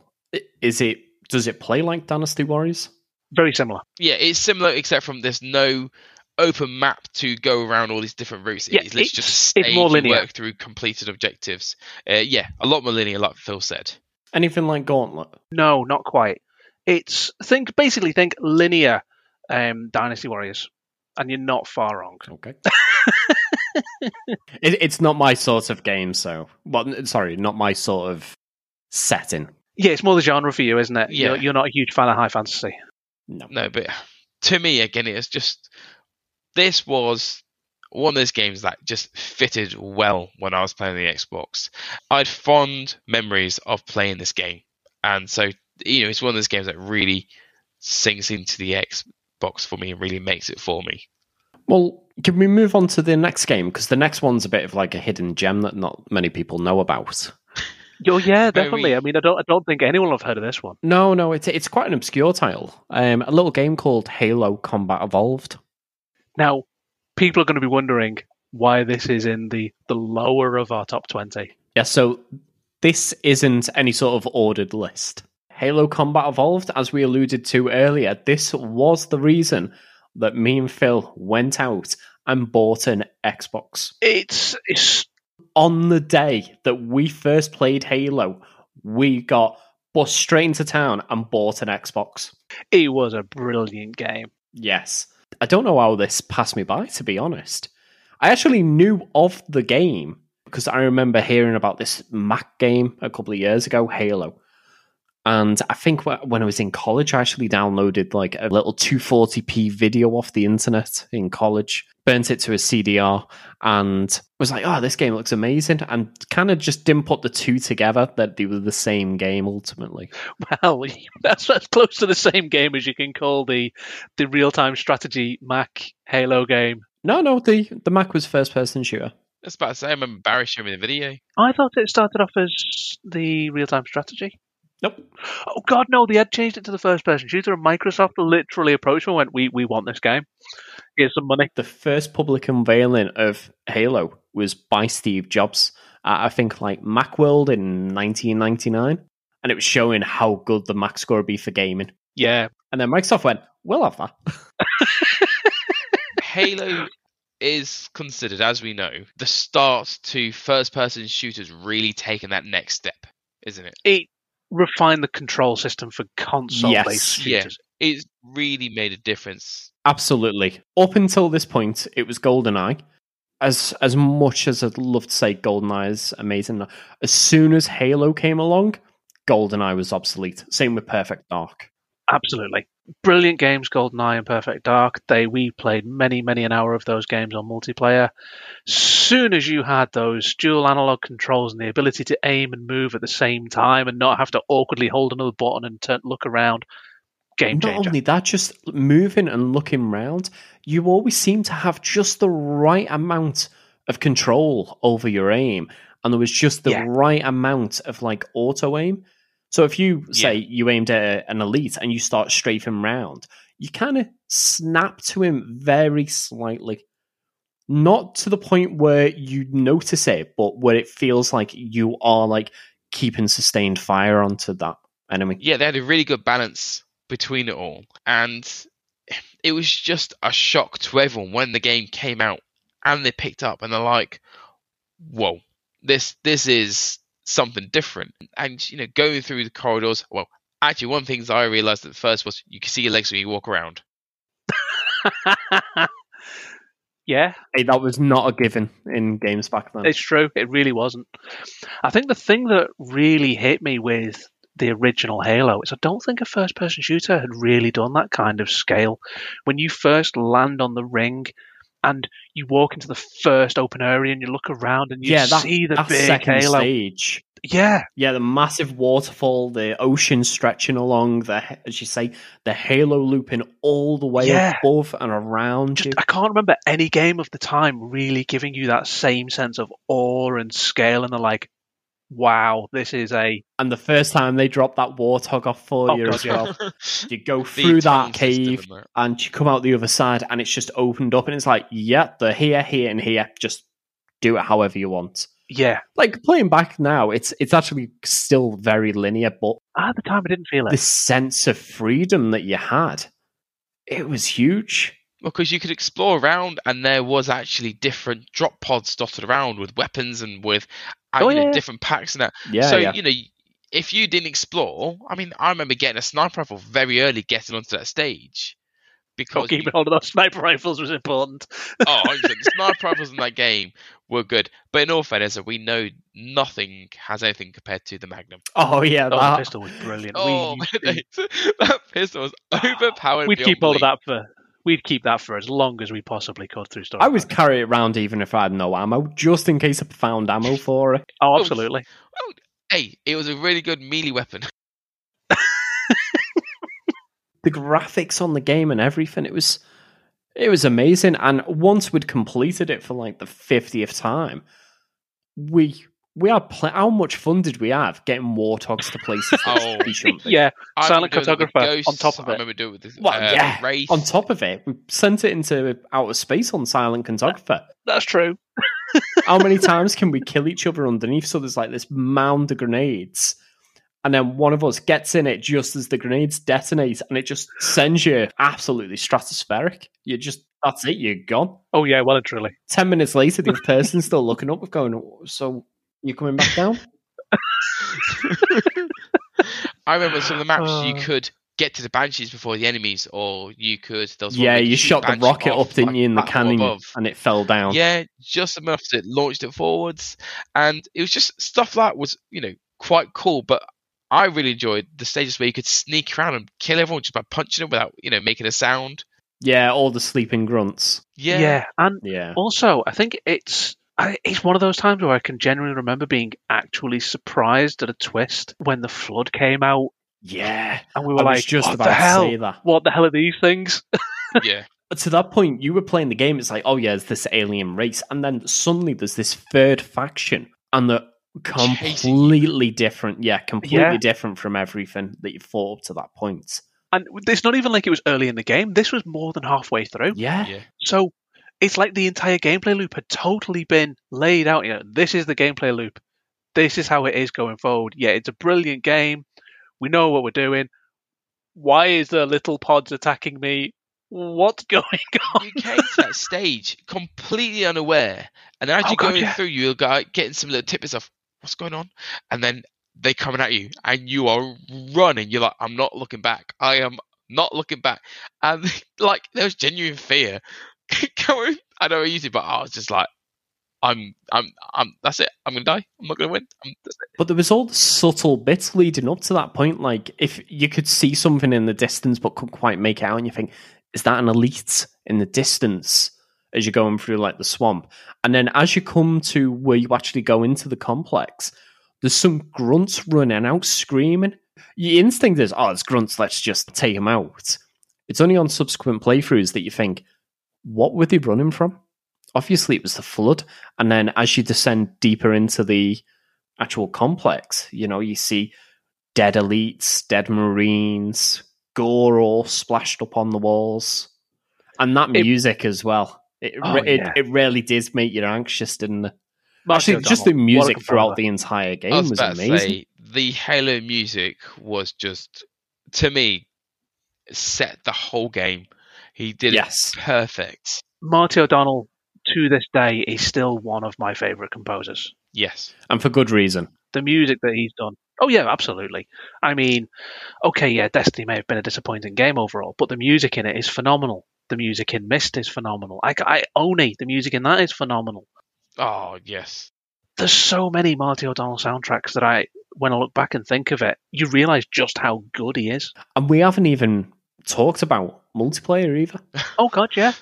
Is it? Does it play like Dynasty Warriors? Very similar. yeah, it's similar except from there's no open map to go around all these different routes. Yeah, it's literally just it's- stage it's more linear. work through completed objectives. Uh, yeah, a lot more linear, like Phil said. Anything like Gauntlet? No, not quite. It's think basically think linear um, Dynasty Warriors, and you're not far wrong. Okay. it, it's not my sort of game, so well, sorry, not my sort of setting. Yeah, it's more the genre for you, isn't it? Yeah. You're, you're not a huge fan of high fantasy. No. No, but to me, again, it's just this was one of those games that just fitted well when I was playing the Xbox. I had fond memories of playing this game, and so you know, it's one of those games that really sinks into the Xbox for me and really makes it for me. Well, can we move on to the next game? Because the next one's a bit of like a hidden gem that not many people know about. Oh yeah, Very- definitely. I mean, I don't, I don't think anyone will have heard of this one. No, no, it's it's quite an obscure title. Um, a little game called Halo Combat Evolved. Now, people are going to be wondering why this is in the the lower of our top twenty. Yeah, so this isn't any sort of ordered list. Halo Combat Evolved, as we alluded to earlier, this was the reason that me and Phil went out and bought an Xbox. It's it's On the day that we first played Halo, we got bus straight into town and bought an Xbox. it was a brilliant game. Yes. I don't know how this passed me by, to be honest. I actually knew of the game because I remember hearing about this Mac game a couple of years ago, Halo. And I think when I was in college, I actually downloaded like a little 240p video off the internet in college, burnt it to a CDR, and was like, oh, this game looks amazing. And kind of just didn't put the two together that they were the same game ultimately. Well, that's as close to the same game as you can call the the real time strategy Mac Halo game. No, no, the, the Mac was first person shooter. That's about to say. I remember Barry showing me the video. I thought it started off as the real time strategy. Nope. Oh God, no! They had changed it to the first person shooter, and Microsoft literally approached me and went, "We we want this game. Here's some money." the first public unveiling of Halo was by Steve Jobs at I think like Macworld in 1999, and it was showing how good the Mac score would be for gaming. Yeah, And then Microsoft went, "We'll have that." Halo is considered, as we know, the start to first person shooters really taking that next step, isn't it? it refined the control system for console Yes. based Yeah. shooters. It's really made a difference. Absolutely. Up until this point, it was GoldenEye. As as much as I'd love to say GoldenEye is amazing, as soon as Halo came along, GoldenEye was obsolete. Same with Perfect Dark. Absolutely. Brilliant games, GoldenEye and Perfect Dark. They we played many, many an hour of those games on multiplayer. Soon as you had those dual analog controls and the ability to aim and move at the same time and not have to awkwardly hold another button and turn, look around, game changer. Not only that, just moving and looking around, you always seem to have just the right amount of control over your aim, and there was just the Yeah. right amount of like auto aim. So if you say Yeah. you aimed at an elite and you start strafing round, you kind of snap to him very slightly. Not to the point where you notice it, but where it feels like you are like keeping sustained fire onto that enemy. yeah, they had a really good balance between it all, and it was just a shock to everyone when the game came out and they picked up and they're like, "Whoa, this this is something different." And you know, going through the corridors, well, actually, one of the things I realized at first was you can see your legs when you walk around. yeah, Hey, that was not a given in games back then. It's true. It really wasn't. I think the thing that really hit me with the original Halo is I don't think a first person shooter had really done that kind of scale. When you first land on the ring and you walk into the first open area and you look around and you yeah, that, see the that big second Halo. stage. Yeah, Yeah, the massive waterfall, the ocean stretching along, the as you say, the halo looping all the way Yeah. above and around you. I can't remember any game of the time really giving you that same sense of awe and scale and they're like, wow, this is a And the first time they drop that warthog off for Oh, you God, as yeah. well, you go through that cave and and you come out the other side, and it's just opened up, and it's like, yeah, they're here, here, and here. Just do it however you want. yeah. Like playing back now, it's it's actually still very linear, but At the time I didn't feel it. the sense of freedom that you had, it was huge. Because you could explore around and there was actually different drop pods dotted around with weapons and with Oh, you know, yeah, yeah. different packs and that. Yeah, so yeah. you know, if you didn't explore, I mean, I remember getting a sniper rifle very early, getting onto that stage because Keeping you- hold of those sniper rifles was important. oh, the sniper rifles in that game were good. But in all fairness, we know nothing has anything compared to the Magnum. Oh yeah, Oh, that, pistol was brilliant. Oh, we, used that pistol was overpowered. we'd keep hold of that for we'd keep that for as long as we possibly could through story. I would carry it around even if I had no ammo, just in case I found ammo for it. Oh, absolutely. Hey, it was a really good melee weapon. The graphics on the game and everything, it was it was amazing. And once we'd completed it for like the fiftieth time, we we had pl- how much fun did we have getting warthogs to places Oh. we shouldn't be? Yeah, I Silent remember doing Cartographer on top of I it. remember doing it with the, Well, uh, yeah. Wraith. On top of it, we sent it into outer space on Silent Cartographer. that's true. How many times can we kill each other underneath? So there's like this mound of grenades, and then one of us gets in it just as the grenades detonate, and it just sends you absolutely stratospheric. You just that's it. You're gone. Oh yeah, well and truly. Ten minutes later, the person's still looking up, with going, "So you coming back down?" I remember some of the maps you Uh. could get to the banshees before the enemies, or you could. There was one yeah, where you shot the rocket off, up, didn't like, you, in the cannon, above. and it fell down. Yeah, just enough that it launched it forwards, and it was just stuff like was you know quite cool. But I really enjoyed the stages where you could sneak around and kill everyone just by punching them without you know making a sound. yeah, all the sleeping grunts. Yeah, Yeah, and Yeah, also I think it's I, it's one of those times where I can genuinely remember being actually surprised at a twist when the flood came out, yeah. and we I were was like, just "What about the to hell? say that. What the hell are these things?" yeah. But to that point, you were playing the game. It's like, oh yeah, it's this alien race, and then suddenly there's this third faction, and they're completely different. Yeah, completely Yeah. different from everything that you thought up to that point. And it's not even like it was early in the game. This was more than halfway through. Yeah, Yeah. So it's like the entire gameplay loop had totally been laid out. You know, this is the gameplay loop. This is how it is going forward. Yeah, it's a brilliant game. We know what we're doing. Why is the little pods attacking me? What's going on? you came to that stage completely unaware, and then as Oh, you're God, going yeah. through, you're getting some little tidbits of what's going on, and then they're coming at you, and you are running. You're like, I'm not looking back. I am not looking back, and like there was genuine fear. going, I know easy, but I was just like, I'm, I'm, I'm. That's it. I'm gonna die. I'm not gonna win. But there was all the subtle bits leading up to that point. Like if you could see something in the distance but couldn't quite make out, and you think, is that an elite in the distance as you're going through like the swamp? And then as you come to where you actually go into the complex, there's some grunts running out screaming. Your instinct is, oh, it's grunts, let's just take them out. It's only on subsequent playthroughs that you think, what were they running from? Obviously, it was the flood. And then as you descend deeper into the actual complex, you know, you see dead elites, dead marines, gore all splashed up on the walls, and that It- music as well. It, Oh, it, yeah. it really did make you anxious, didn't it? Actually, just oh, the what a music throughout the entire game was was, amazing. say the Halo music was just to me set the whole game. He did Yes. it perfect. Marty O'Donnell, to this day, is still one of my favourite composers. Yes. and for good reason. The music that he's done. Oh, yeah, absolutely. I mean, okay, yeah, Destiny may have been a disappointing game overall, but the music in it is phenomenal. The music in Myth is phenomenal. I, I Oni, the music in that is phenomenal. Oh yes. There's so many Marty O'Donnell soundtracks that I, when I look back and think of it, you realise just how good he is. And we haven't even talked about multiplayer either. Oh god, yeah.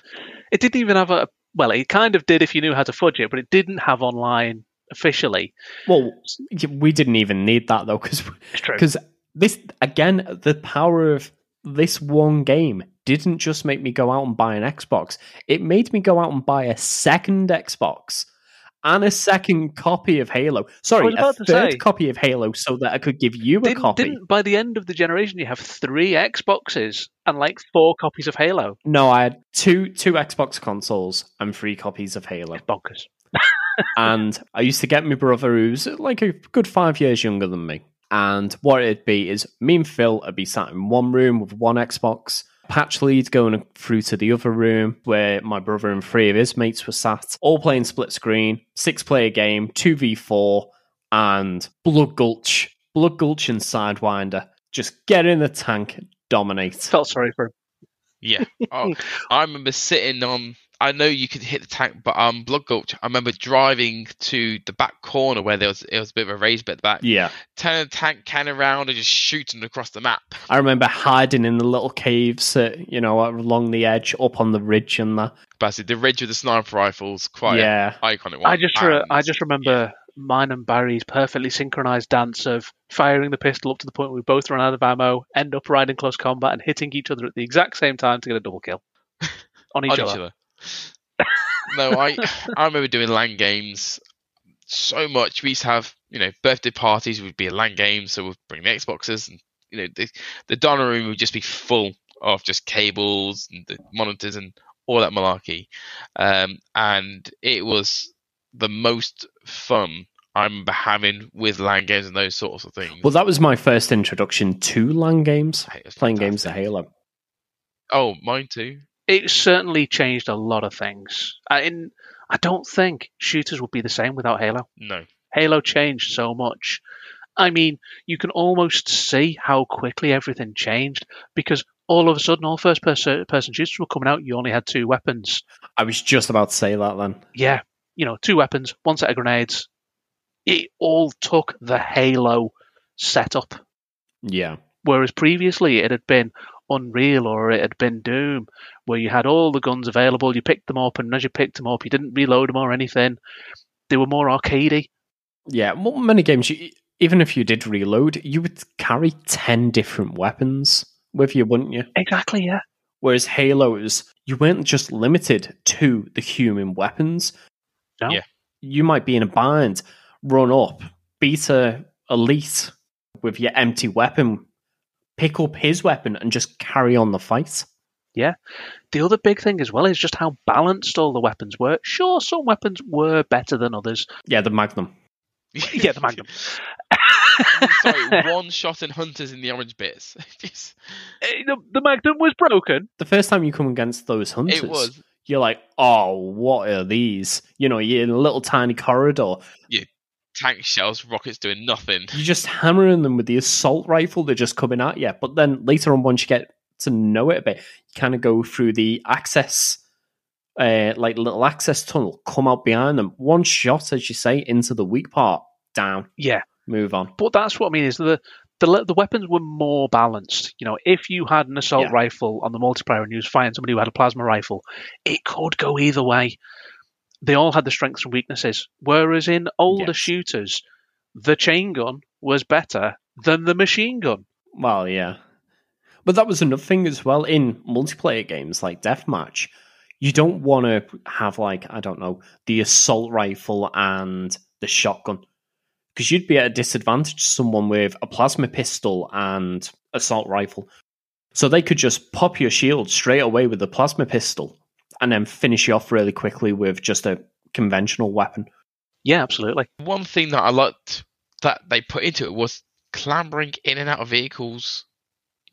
It didn't even have a well, it kind of did if you knew how to fudge it, but it didn't have online officially. Well, we didn't even need that though, because because this again, the power of this one game didn't just make me go out and buy an Xbox. It made me go out and buy a second Xbox and a second copy of Halo. Sorry, a third say- copy of Halo, so that I could give you a copy. didn't by the end of the generation you have three Xboxes and like four copies of Halo? No, I had two two Xbox consoles and three copies of Halo. It's bonkers. and I used to get my brother, who's like a good five years younger than me. And what it'd be is me and Phil would be sat in one room with one Xbox, patch lead going through to the other room where my brother and three of his mates were sat, all playing split screen, six player game, 2v4, and Blood Gulch, Blood Gulch and Sidewinder. Just get in the tank, dominate. Felt sorry for him. Yeah. Oh, I remember sitting on. I know you could hit the tank, but um, Blood Gulch. I remember driving to the back corner where there was it was a bit of a raised bit at the back, Yeah. turning the tank can around and just shooting across the map. I remember hiding in the little caves, uh, you know, along the edge, up on the ridge and the. Basically, the ridge with the sniper rifles, quite yeah. iconic one. I just re- And- I just remember mine and Barry's perfectly synchronized dance of firing the pistol up to the point where we both run out of ammo, end up right in close combat, and hitting each other at the exact same time to get a double kill on each on other. each other. no, I I remember doing LAN games so much. We used to have you know birthday parties We'd be a LAN game, so we'd bring the Xboxes and you know the the dining room would just be full of just cables and the monitors and all that malarkey, um, and it was the most fun I remember having with LAN games and those sorts of things. Well, that was my first introduction to LAN games, playing games of fantastic. Halo. Oh, mine too. It certainly changed a lot of things. I, in, I don't think shooters would be the same without Halo. No. Halo changed so much. I mean, you can almost see how quickly everything changed because all of a sudden, all first person person shooters were coming out. You only had two weapons. I was just about to say that then. Yeah, you know, two weapons, one set of grenades. It all took the Halo setup. Yeah. Whereas previously it had been Unreal or it had been Doom, where you had all the guns available, you picked them up, and as you picked them up, you didn't reload them or anything. They were more arcadey. Yeah. Well, many games, you, even if you did reload, you would carry 10 different weapons with you, wouldn't you? Exactly, yeah. Whereas Halo's, you weren't just limited to the human weapons. No. Yeah. You might be in a bind, run up, beat a elite with your empty weapon, pick up his weapon, and just carry on the fight. Yeah. The other big thing as well is just how balanced all the weapons were. Sure, some weapons were better than others. Yeah, the Magnum. Yeah, the Magnum. Sorry, one shot and hunters in the orange bits. Just- the, the Magnum was broken. The first time you come against those hunters, it was. you're like, oh, what are these? You know, you're in a little tiny corridor. Tank shells, rockets doing nothing. You're just hammering them with the assault rifle. They're just coming at you. But then later on, once you get to know it a bit, you kind of go through the access uh, like little access tunnel, come out behind them, one shot, as you say, into the weak part, down, Yeah, move on. but that's what I mean is the the the weapons were more balanced. You know, if you had an assault Yeah. rifle on the multiplayer and you was fighting somebody who had a plasma rifle, it could go either way. They all had the strengths and weaknesses. Whereas in older Yes. shooters, the chain gun was better than the machine gun. Well, yeah. But that was another thing as well in multiplayer games like Deathmatch. You don't want to have, like, I don't know, the assault rifle and the shotgun. Because you'd be at a disadvantage to someone with a plasma pistol and assault rifle. So they could just pop your shield straight away with the plasma pistol and then finish you off really quickly with just a conventional weapon. Yeah, absolutely. One thing that I liked that they put into it was clambering in and out of vehicles.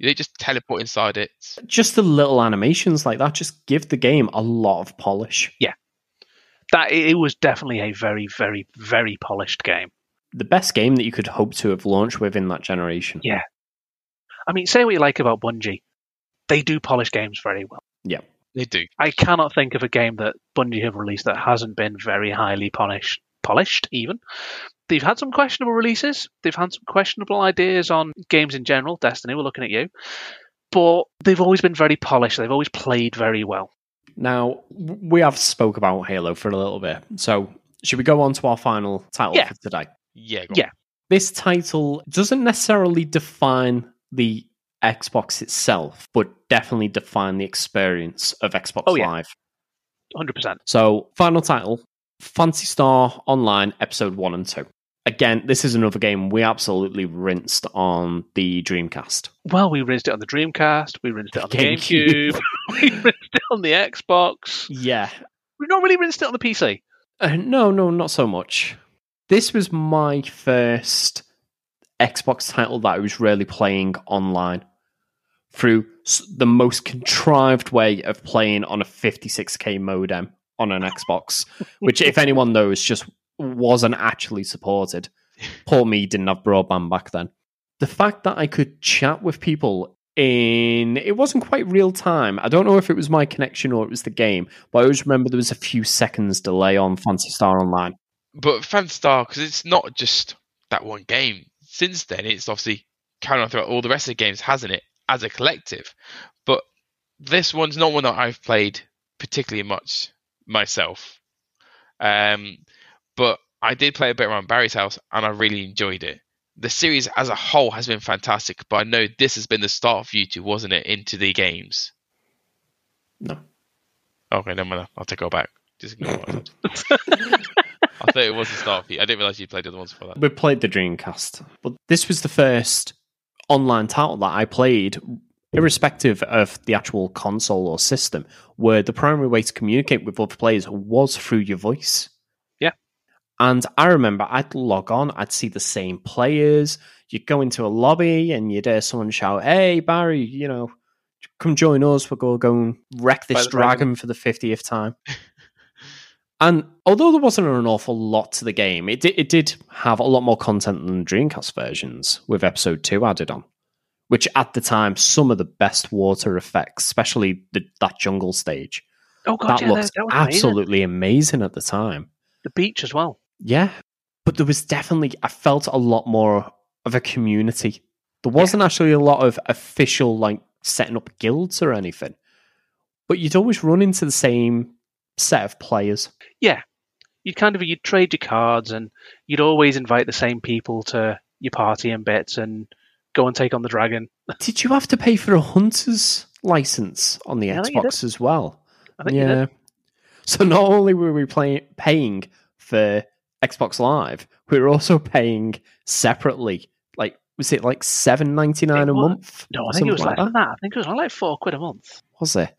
They just teleport inside it. Just the little animations like that just give the game a lot of polish. Yeah. That it it was definitely a very, very, very polished game. the best game that you could hope to have launched within that generation. Yeah. I mean, say what you like about Bungie, they do polish games very well. They do. I cannot think of a game that Bungie have released that hasn't been very highly polished. Polished, even. They've had some questionable releases. They've had some questionable ideas on games in general. Destiny, we're looking at you, but they've always been very polished. They've always played very well. Now we have spoke about Halo for a little bit, so should we go on to our final title Yeah. for today? Yeah. go on. Yeah. This title doesn't necessarily define the Xbox itself, but definitely define the experience of Xbox Oh, yeah. Live. Hundred percent. So, final title Fancy Star Online Episode 1 and 2. Again, this is another game we absolutely rinsed on the Dreamcast. Well, we rinsed it on the Dreamcast. We rinsed it on the GameCube. GameCube. we rinsed it on the Xbox. Yeah, We've not really rinsed it on the PC. Uh, no, no, not so much. This was my first Xbox title that I was really playing online through the most contrived way of playing on a 56k modem on an Xbox, which, if anyone knows, just wasn't actually supported. Poor me didn't have broadband back then. The fact that I could chat with people in it wasn't quite real time. I don't know if it was my connection or it was the game, but I always remember there was a few seconds delay on Fancy Star Online. But Fancy Star, because it's not just that one game. Since then, it's obviously carried on throughout all the rest of the games, hasn't it, as a collective? But this one's not one that I've played particularly much myself. Um, but I did play a bit around Barry's house, and I really enjoyed it. The series as a whole has been fantastic, but I know this has been the start for you two, wasn't it, into the games? No. Okay, no, no, I'll take it all back. Just ignore what I said. I thought it was the start for you. I didn't realize you played the other ones before that. We played the Dreamcast, but this was the first online title that I played, irrespective of the actual console or system, where the primary way to communicate with other players was through your voice. Yeah. And I remember I'd log on, I'd see the same players. You'd go into a lobby and you'd hear someone shout, Hey, Barry, you know, come join us. We're going to go and wreck this dragon." dragon for the 50th time. And although there wasn't an awful lot to the game, it did, it did have a lot more content than the Dreamcast versions, with Episode 2 added on. Which at the time, some of the best water effects, especially the, that jungle stage, Oh god, that yeah, looked that, was amazing. absolutely amazing at the time. The beach as well. Yeah. But there was definitely, I felt a lot more of a community. There wasn't actually a lot of official, like, setting up guilds or anything. But you'd always run into the same set of players. Yeah, you'd kind of you'd trade your cards, and you'd always invite the same people to your party and bits, and go and take on the dragon. Did you have to pay for a hunter's license on the Yeah, I think you Xbox as well? I think you. So not only were we play- paying for Xbox Live, we were also paying separately. Like, was it like seven ninety nine a month? No, I think it was something less than that. I think it was only like four quid a month. Was it?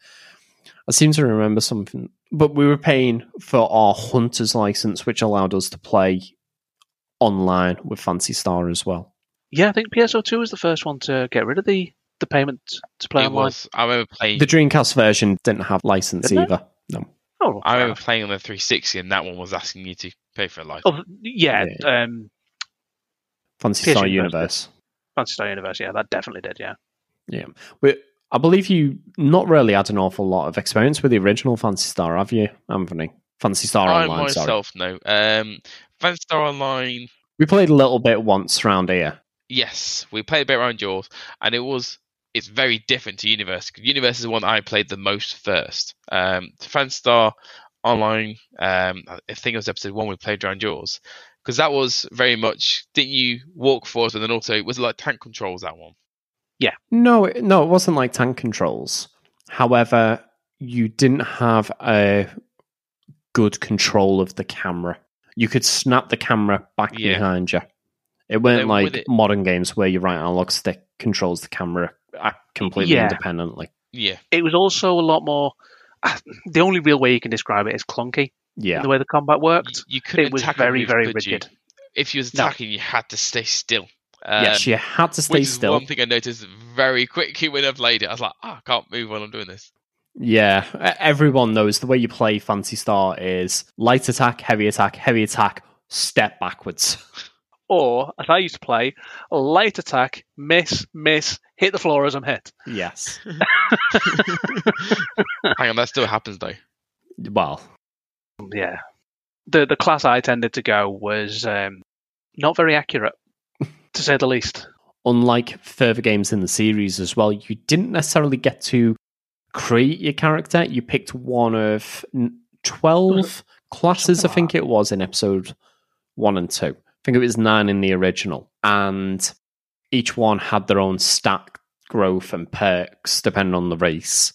I seem to remember something, but we were paying for our hunter's license, which allowed us to play online with Fancy Star as well. Yeah, I think PSO2 was the first one to get rid of the, the payment to play it online. was. I remember playing. The Dreamcast version didn't have license Didn't it? either. No. Oh, I remember enough. playing on the 360, and that one was asking you to pay for a life. Oh, yeah, Yeah. um, Fancy PS Star Universe Universe. Phantasy Star Universe. Yeah, that definitely did. Yeah, Yeah. We, I believe you not really had an awful lot of experience with the original Phantasy Star, have you, Anthony? Phantasy Star I Online. sorry. myself no. Um, Phantasy Star Online. We played a little bit once around here. Yes, we played a bit around yours, and it was it's very different to Universe. Universe is the one I played the most first. Um, Phantasy Star Online. Um, I think it was episode one we played around yours because that was very much. Didn't you walk forward and then also was it like tank controls that one? No, it- no, it wasn't like tank controls. However, you didn't have a good control of the camera. You could snap the camera back Yeah. behind you. It weren't Then like it- modern games where your right analog stick controls the camera uh, completely Yeah. independently. Yeah, It was also a lot more. The only real way you can describe it is clunky. Yeah. The way the combat worked, you, you couldn't it was attack very, and move, very could you? rigid. If you was No. attacking, you had to stay still. Um, yes, you had to stay which is still. one thing I noticed very quickly when I played it. I was like, oh, I can't move while I'm doing this. Yeah, everyone knows the way you play Fancy Star is light attack, heavy attack, heavy attack, step backwards. Or, as I used to play, light attack, miss, miss, hit the floor as I'm hit. yes. Hang on, that still happens though. Well, Yeah. The the class I tended to go was um, not very accurate, to say the least. unlike further games in the series as well, you didn't necessarily get to create your character. You picked one of 12 classes, I think it was, in episode one and two. I think it was nine in the original. And each one had their own stat growth and perks depending on the race.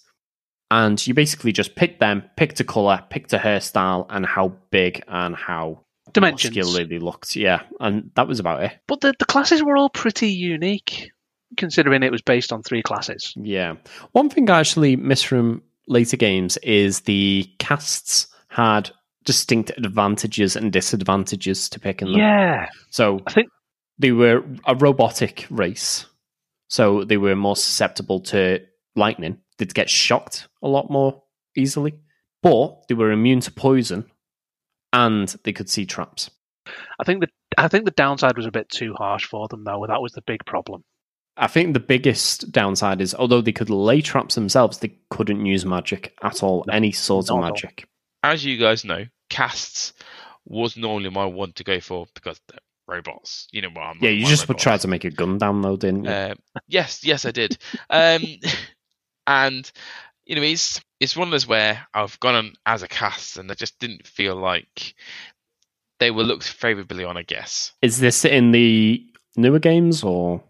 And you basically just picked them, picked a colour, picked a hairstyle, and how big and how Dimensions. muscular they looked. Yeah, and that was about it. But the, the classes were all pretty unique, considering it was based on three classes. Yeah. One thing I actually miss from later games is the casts had distinct advantages and disadvantages to picking them. Yeah. So I think they were a robotic race. So they were more susceptible to lightning. They'd get shocked a lot more easily. But they were immune to poison and they could see traps. I think the I think the downside was a bit too harsh for them though. That was the big problem. I think the biggest downside is although they could lay traps themselves, they couldn't use magic at all, No, any sort of not at all. magic. As you guys know, casts was normally my one to go for because they're robots. You know what? I'm Yeah, you just would robots. try to make a gun down though, didn't you? Um, yes, yes, I did. Um, and you know, it's it's one of those where I've gone on as a cast, and I just didn't feel like they were looked favourably on. I guess Is this in the newer games or?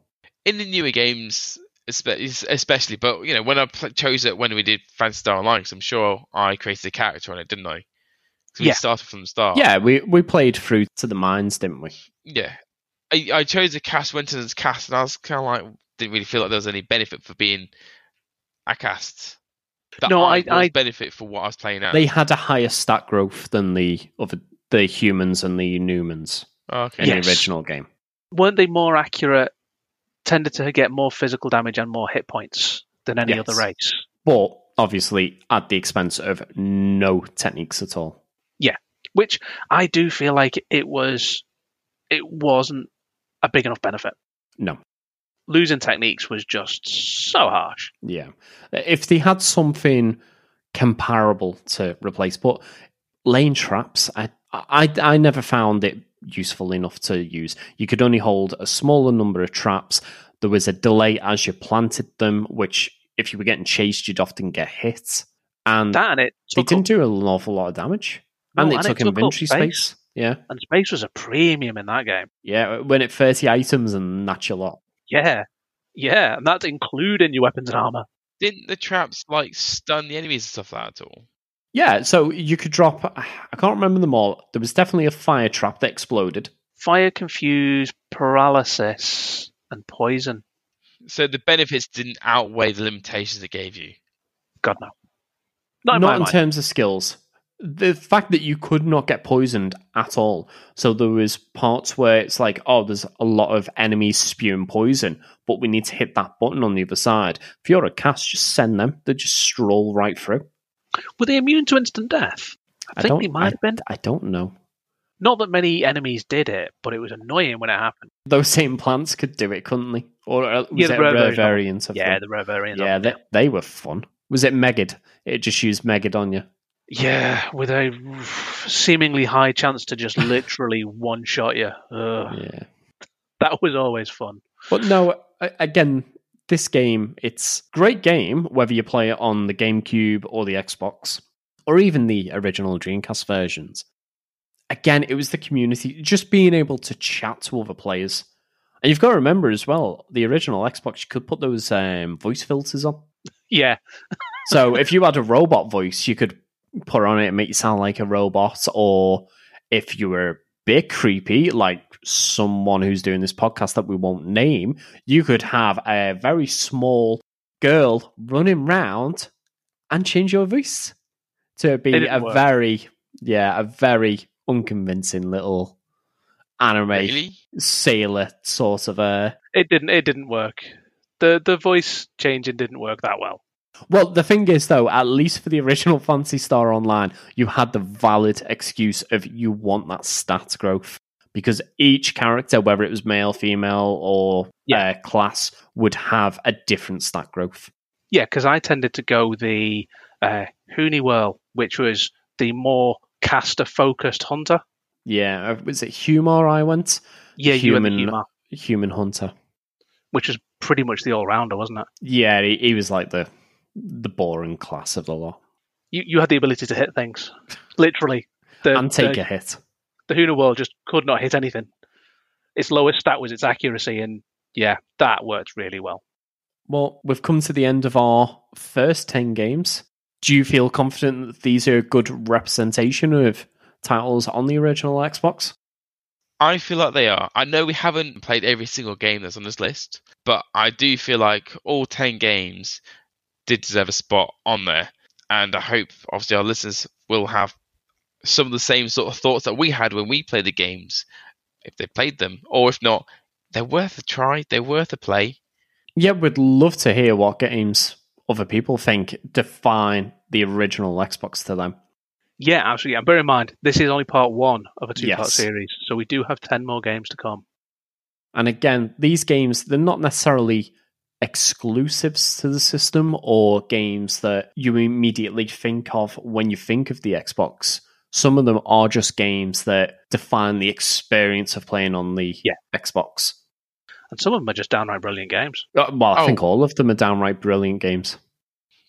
in the newer games, especially, but you know, when I chose it when we did Phantasy Star Online, 'cause I'm sure I created a character on it, didn't I? 'Cause we Yeah. started from the start. Yeah, we we played through to the mines, didn't we? yeah. I, I chose a cast, went in as cast, and I was kind of like, didn't really feel like there was any benefit for being a cast. That No, I- was I- benefit for what I was playing at. They had a higher stat growth than the other the humans and the Newmans okay. in Yes. the original game. Weren't they more accurate? Tended to get more physical damage and more hit points than any Yes. other race. But obviously at the expense of no techniques at all. Yeah, which I do feel like it was it wasn't a big enough benefit. No. Losing techniques was just so harsh. Yeah. If they had something comparable to replace, but lane traps, I, I, I never found it useful enough to use. You could only hold a smaller number of traps. There was a delay as you planted them, which if you were getting chased, you'd often get hit. And That and it they didn't up, do an awful lot of damage. no, and it and took up inventory space. Yeah. And space was a premium in that game. Yeah. When it 30 items and that's your lot. Yeah. Yeah, and that's including your weapons and armor. Didn't the traps like stun the enemies and stuff like that at all? Yeah, so you could drop. I can't remember them all. There was definitely a fire trap that exploded. Fire, confuse, paralysis, and poison. So the benefits didn't outweigh the limitations it gave you. God no. Not in Not in terms of skills. The fact that you could not get poisoned at all. So there was parts where it's like, oh, there's a lot of enemies spewing poison, but we need to hit that button on the other side. If you're a cast, just send them. They just stroll right through. Were they immune to instant death? I, think they might have been. I don't know. Not that many enemies did it, but it was annoying when it happened. Those same plants could do it, couldn't they? Or uh, was Yeah, it rare rare version. variant of Yeah, them? the rare variant. Yeah, they, they were fun. Was it Megid? It just used Megid on you. Yeah, with a seemingly high chance to just literally one shot you. Ugh, Yeah. That was always fun. But no, again, this game, it's great game, whether you play it on the GameCube or the Xbox, or even the original Dreamcast versions. Again, it was the community, just being able to chat to other players. And you've got to remember as well, the original Xbox, you could put those um, voice filters on. Yeah, So if you had a robot voice, you could put on it and make you sound like a robot. Or if you were a bit creepy, like someone who's doing this podcast that we won't name, you could have a very small girl running round and change your voice to be a work. very, yeah, a very unconvincing little anime Really? sailor sort of a. it didn't. It didn't work. The the voice changing didn't work that well. Well, the thing is, though, at least for the original Phantasy Star Online, you had the valid excuse of you want that stat growth because each character, whether it was male, female, or Yeah. uh, class, would have a different stat growth. Yeah, because I tended to go the uh, HUnewearl, which was the more caster focused hunter. Yeah, uh, was it HUmar? I went Yeah, you were the Human- Huma, Human Hunter. which was pretty much the all rounder, wasn't it? Yeah, he, he was like the the boring class of the lot You you had the ability to hit things, literally. The, and take the, a hit. the Huna world just could not hit anything. Its lowest stat was its accuracy, and yeah, that worked really well. Well, we've come to the end of our first 10 games. Do you feel confident that these are a good representation of titles on the original Xbox? I feel like they are. I know we haven't played every single game that's on this list, but I do feel like all 10 games did deserve a spot on there. And I hope, obviously, our listeners will have some of the same sort of thoughts that we had when we played the games, if they played them. Or if not, they're worth a try, they're worth a play. Yeah, we'd love to hear what games other people think define the original Xbox to them. Yeah, absolutely. And bear in mind, this is only part one of a two part Yes. series, so we do have 10 more games to come. And again, these games, they're not necessarily exclusives to the system or games that you immediately think of when you think of the Xbox. Some of them are just games that define the experience of playing on the Yeah. Xbox. And some of them are just downright brilliant games. Uh, Well, I Oh. think all of them are downright brilliant games.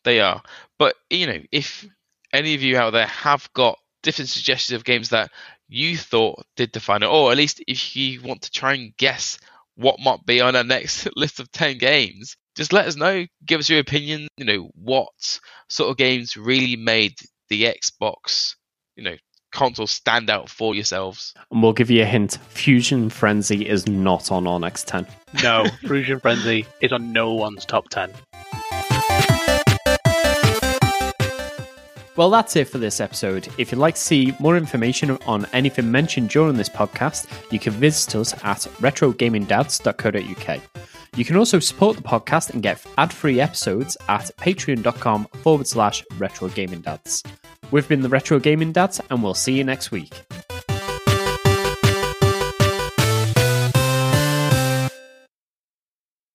They are. But, you know, if any of you out there have got different suggestions of games that you thought did define it, or at least if you want to try and guess what might be on our next list of 10 games, just let us know. Give us your opinion. You know, what sort of games really made the Xbox, you know, console stand out for yourselves. And we'll give you a hint Fusion Frenzy is not on our next 10. No, Fusion Frenzy is on no one's top 10. Well, that's it for this episode. If you'd like to see more information on anything mentioned during this podcast, you can visit us at retrogamingdads.co.uk. You can also support the podcast and get ad free episodes at patreon.com forward slash retrogamingdads. We've been the Retro Gaming Dads, and we'll see you next week.